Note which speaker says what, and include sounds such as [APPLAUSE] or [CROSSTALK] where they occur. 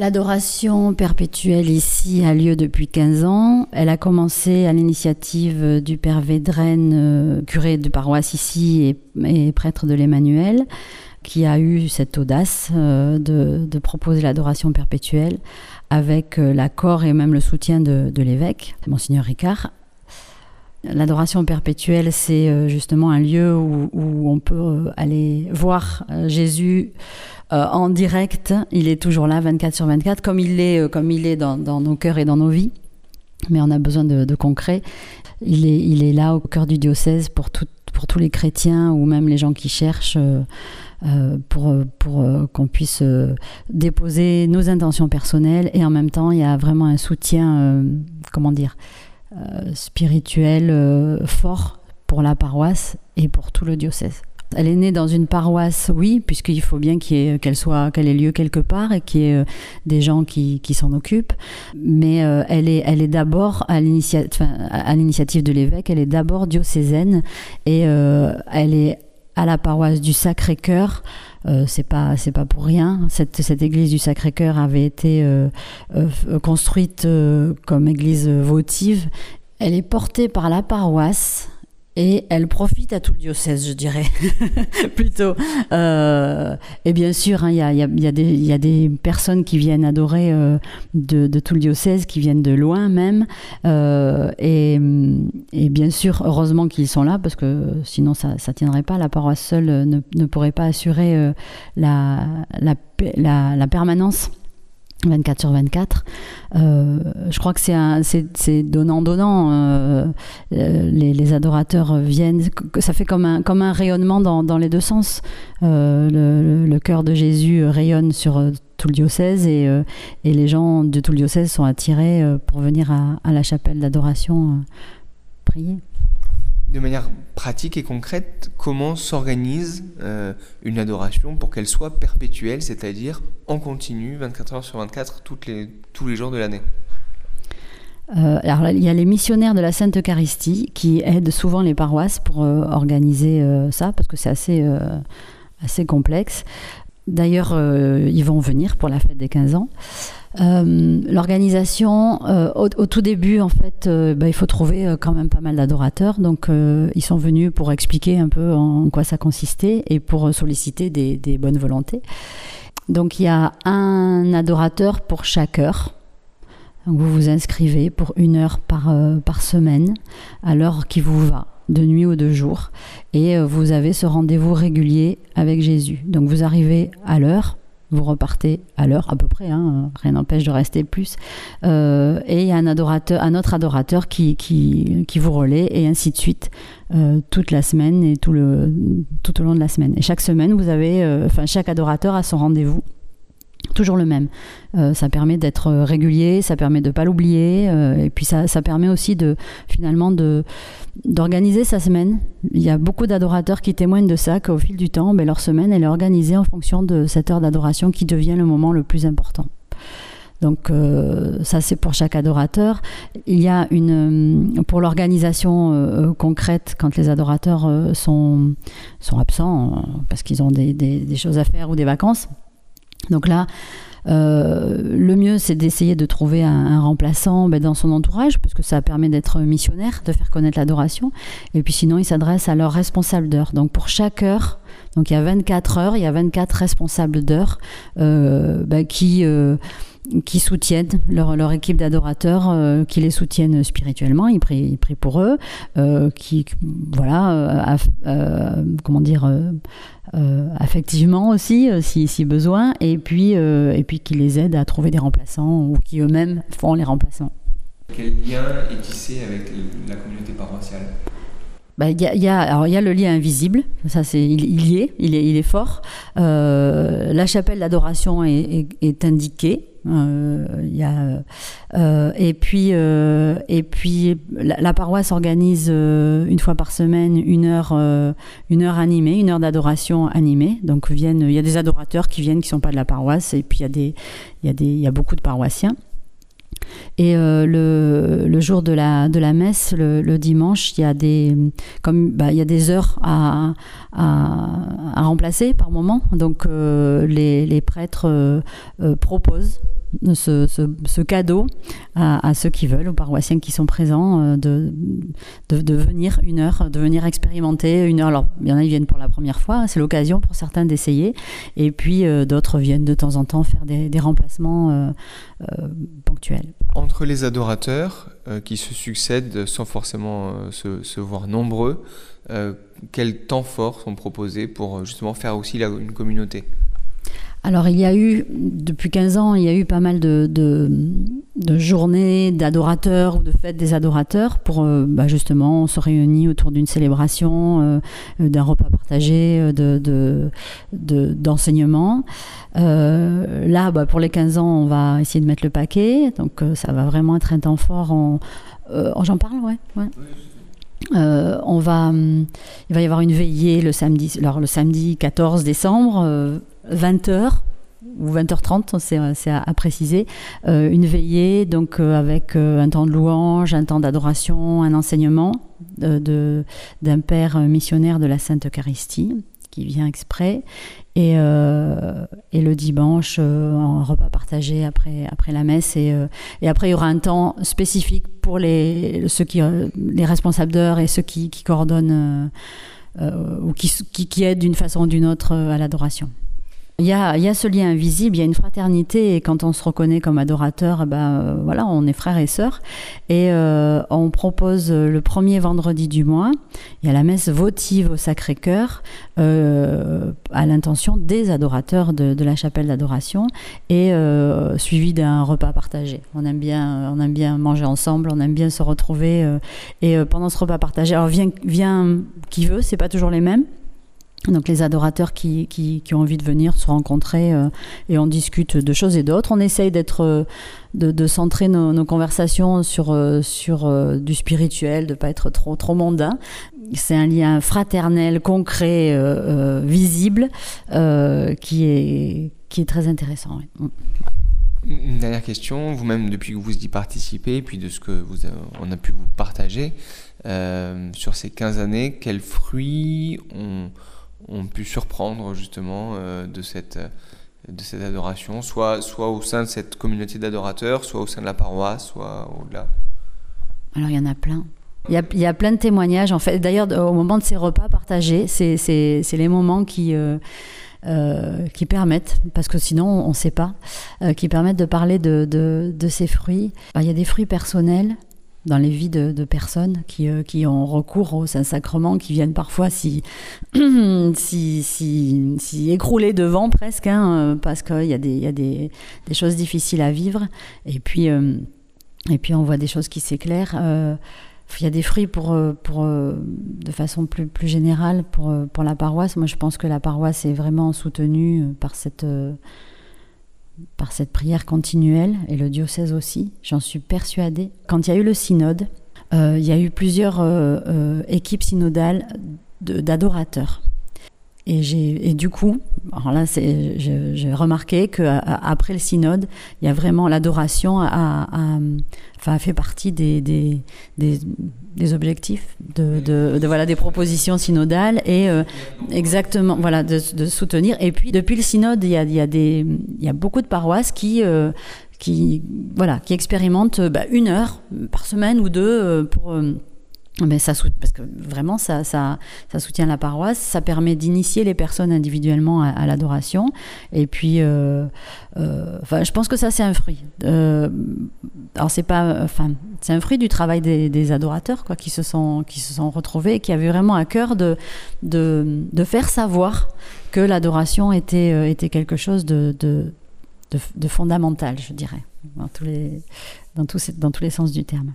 Speaker 1: L'adoration perpétuelle ici a lieu depuis 15 ans. Elle a commencé à l'initiative du père Védren, euh, curé de paroisse ici et, prêtre de l'Emmanuel, qui a eu cette audace euh, de, proposer l'adoration perpétuelle avec euh, l'accord et même le soutien de, l'évêque, Monseigneur Ricard. L'adoration perpétuelle, c'est justement un lieu où, on peut aller voir Jésus euh, en direct, il est toujours là 24 sur 24, comme il est, euh, comme il est dans, nos cœurs et dans nos vies. Mais on a besoin de, concret. Il est, il est là au cœur du diocèse pour, pour tous les chrétiens ou même les gens qui cherchent. Euh, pour, pour qu'on puisse déposer nos intentions personnelles et en même temps il y a vraiment un soutien comment dire spirituel fort pour la paroisse et pour tout le diocèse. Elle est née dans une paroisse, oui, puisqu'il faut bien qu'elle soit, qu'elle ait lieu quelque part et qu'il y ait euh, des gens qui, s'en occupent. Mais euh, elle est, elle est d'abord à l'initiative de l'évêque. Elle est d'abord diocésaine et euh, elle est à la paroisse du Sacré-Cœur. C'est pas c'est pas pour rien. Cette, cette église du Sacré-Cœur avait été construite comme église votive. Elle est portée par la paroisse et elle profite à tout le diocèse, je dirais, [LAUGHS] plutôt. Euh, et bien sûr, il y, a, des personnes qui viennent adorer euh, de, tout le diocèse, qui viennent de loin même. Euh, et, bien sûr, heureusement qu'ils sont là, parce que sinon ça ne tiendrait pas. La paroisse seule ne, pourrait pas assurer la, la permanence 24 sur 24. Euh, je crois que c'est donnant-donnant. Euh, euh, les, adorateurs viennent, ça fait comme un, rayonnement dans, les deux sens. le, cœur de Jésus rayonne sur tout le diocèse et, les gens de tout le diocèse sont attirés pour venir à la chapelle d'adoration prier
Speaker 2: de manière pratique et concrète, comment s'organise euh, une adoration pour qu'elle soit perpétuelle, c'est-à-dire en continu, 24 heures sur 24, toutes les, tous les jours de l'année?
Speaker 1: Euh, alors, il y a les missionnaires de la Sainte Eucharistie qui aident souvent les paroisses pour euh, organiser ça, parce que c'est assez, assez complexe. D'ailleurs, ils vont venir pour la fête des 15 ans. Euh, l'organisation, euh, au, tout début, en fait, euh, bah, il faut trouver quand même pas mal d'adorateurs. Donc, ils sont venus pour expliquer un peu en quoi ça consistait et pour solliciter des, bonnes volontés. Donc, il y a un adorateur pour chaque heure. Vous vous inscrivez pour une heure par, par semaine à l'heure qui vous va de nuit ou de jour. Et vous avez ce rendez-vous régulier avec Jésus. Donc vous arrivez à l'heure, vous repartez à l'heure à peu près, hein, rien n'empêche de rester plus. Euh, et il y a un, adorateur, un autre adorateur qui, qui, vous relaie et ainsi de suite euh, toute la semaine et tout, le, tout au long de la semaine. Et chaque semaine, vous avez, euh, enfin chaque adorateur a son rendez-vous toujours le même. Euh, ça permet d'être régulier, ça permet de pas l'oublier, euh, et puis ça, permet aussi de finalement d'organiser sa semaine. Il y a beaucoup d'adorateurs qui témoignent de ça, qu'au fil du temps, ben, leur semaine elle est organisée en fonction de cette heure d'adoration qui devient le moment le plus important. Donc euh, ça c'est pour chaque adorateur. Il y a une pour l'organisation concrète quand les adorateurs sont sont absents parce qu'ils ont des, choses à faire ou des vacances. Donc là, le mieux, c'est d'essayer de trouver un, remplaçant ben, dans son entourage, parce que ça permet d'être missionnaire, de faire connaître l'adoration. Et puis sinon, ils s'adressent à leur responsable d'heure. Donc pour chaque heure, donc il y a 24 heures, il y a 24 responsables d'heure euh, ben, qui... Euh, qui soutiennent leur, leur équipe d'adorateurs, euh, qui les soutiennent spirituellement, ils prient, pour eux, euh, qui, voilà, euh, comment dire, affectivement aussi, si, si, besoin, et puis qui les aident à trouver des remplaçants ou qui eux-mêmes font les remplaçants.
Speaker 2: Quel lien est tissé avec la communauté paroissiale?
Speaker 1: Bah, il y, a, alors, y a le lien invisible, ça c'est il, y est, il est, il est fort. la chapelle d'adoration est, est, indiquée, euh, euh, et puis, euh, et puis la, paroisse organise une fois par semaine une heure, animée, une heure d'adoration animée. Donc viennent, il y a des adorateurs qui viennent qui sont pas de la paroisse, et puis il y a beaucoup de paroissiens. Et le, le, jour de la, messe, le, dimanche, il y, a des, bah, heures à, remplacer par moment. Donc les, les prêtres proposent ce, cadeau à, ceux qui veulent, aux paroissiens qui sont présents, euh, de, venir une heure, de venir expérimenter une heure. Alors, il y en a qui viennent pour la première fois, c'est l'occasion pour certains d'essayer, et puis euh, d'autres viennent de temps en temps faire des, remplacements euh, ponctuels.
Speaker 2: Entre les adorateurs qui se succèdent sans forcément se, voir nombreux, quels temps forts sont proposés pour justement faire aussi une communauté?
Speaker 1: Alors il y a eu, depuis 15 ans, il y a eu pas mal de, journées d'adorateurs ou de fêtes des adorateurs pour euh, bah, justement se réunit autour d'une célébration, euh, d'un repas partagé, euh, de, d'enseignement. là, bah, pour les 15 ans, on va essayer de mettre le paquet, donc ça va vraiment être un temps fort. En, j'en parle, ouais. on va, il va y avoir une veillée le samedi, le samedi 14 décembre, 20h ou 20h30, c'est à, préciser, euh, une veillée donc euh, avec euh, un temps de louange, un temps d'adoration, un enseignement d'un père missionnaire de la Sainte Eucharistie qui vient exprès, et, et le dimanche un repas partagé après, après la messe, et, et, après il y aura un temps spécifique pour les, ceux qui, les responsables d'heures et ceux qui, coordonnent ou qui, qui aident d'une façon ou d'une autre à l'adoration. Il y, a, y a, ce lien invisible, il y a une fraternité et quand on se reconnaît comme adorateur, eh ben euh, voilà, on est frères et sœurs. Et euh, on propose le premier vendredi du mois, il y a la messe votive au Sacré-Cœur euh, à l'intention des adorateurs de, de la chapelle d'adoration et suivi d'un repas partagé. On aime bien, on aime bien manger ensemble, on aime bien se retrouver et pendant ce repas partagé, alors vient, vient qui veut, c'est pas toujours les mêmes. Donc les adorateurs qui, qui, ont envie de venir se rencontrer euh, et on discute de choses et d'autres. On essaye d'être, euh, de, centrer nos, conversations sur, euh, sur du spirituel, de pas être trop, trop mondain. C'est un lien fraternel, concret, visible, qui, est, qui est très intéressant.
Speaker 2: Une dernière question, vous-même depuis que vous y participez, puis de ce que vous on a pu vous partager, sur ces 15 années, quels fruits ont ont pu surprendre justement euh, de, cette, de cette adoration, soit, soit au sein de cette communauté d'adorateurs, soit au sein de la paroisse, soit au-delà
Speaker 1: Alors il y en a plein. Il y, a, il y a, plein de témoignages. En fait, d'ailleurs, au moment de ces repas partagés, c'est, c'est, c'est les moments qui, euh, euh, qui permettent, parce que sinon on ne sait pas, qui permettent de parler de, de, de ces fruits. il y a des fruits personnels, dans les vies de, personnes qui, euh, qui, ont recours au Saint-Sacrement, qui viennent parfois s'y si, si, si, écrouler devant presque, hein, euh, parce qu'il y a, des, y a des, des, choses difficiles à vivre. Et puis, euh, et puis on voit des choses qui s'éclairent. il y a des fruits pour, pour, de façon plus, plus générale pour, pour la paroisse. Moi, je pense que la paroisse est vraiment soutenue par cette par cette prière continuelle, et le diocèse aussi, j'en suis persuadée. Quand il y a eu le synode, euh, il y a eu plusieurs euh, euh, équipes synodales d'adorateurs. Et, du coup, alors là, j'ai remarqué qu'après le synode, il y a vraiment l'adoration enfin, fait partie des, objectifs, de, voilà, des propositions synodales et euh, exactement, voilà, de, soutenir. Et puis, depuis le synode, il y a, y a, y a beaucoup de paroisses qui, euh, qui, voilà, qui expérimentent bah, une heure par semaine ou deux euh, pour mais ça, parce que vraiment, ça, ça, ça, soutient la paroisse, ça permet d'initier les personnes individuellement à, l'adoration. Et puis, euh, euh, je pense que ça, c'est un fruit. Euh, alors, c'est pas, enfin, c'est un fruit du travail des, adorateurs, quoi, qui se sont, qui se sont retrouvés et qui avaient vraiment à cœur de, de, de faire savoir que l'adoration était, était quelque chose de, de, de, fondamental, je dirais, dans tous les, dans tous, dans tous les sens du terme.